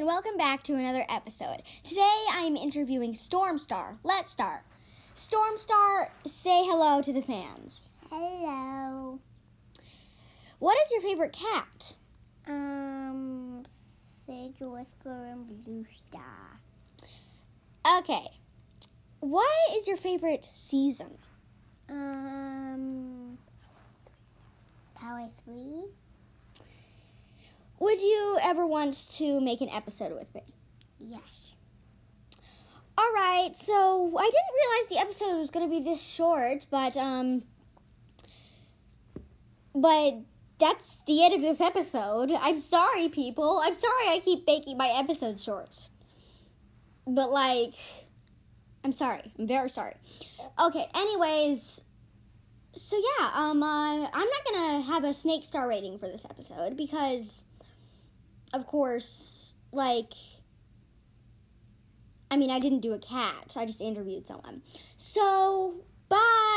welcome back to another episode. Today I am interviewing Stormstar. Let's start. Stormstar, say hello to the fans. Hello. What is your favorite cat? Um, Sagewhisker and Blue Star. Okay. What is your favorite season? Um, Power 3. Would you ever want to make an episode with me? Yes. All right, so I didn't realize the episode was going to be this short, but um but that's the end of this episode. I'm sorry people. I'm sorry I keep making my episodes short. But like I'm sorry. I'm very sorry. Okay, anyways, so yeah, um uh, I'm not going to have a snake star rating for this episode because of course, like I mean, I didn't do a cat. I just interviewed someone. So, bye.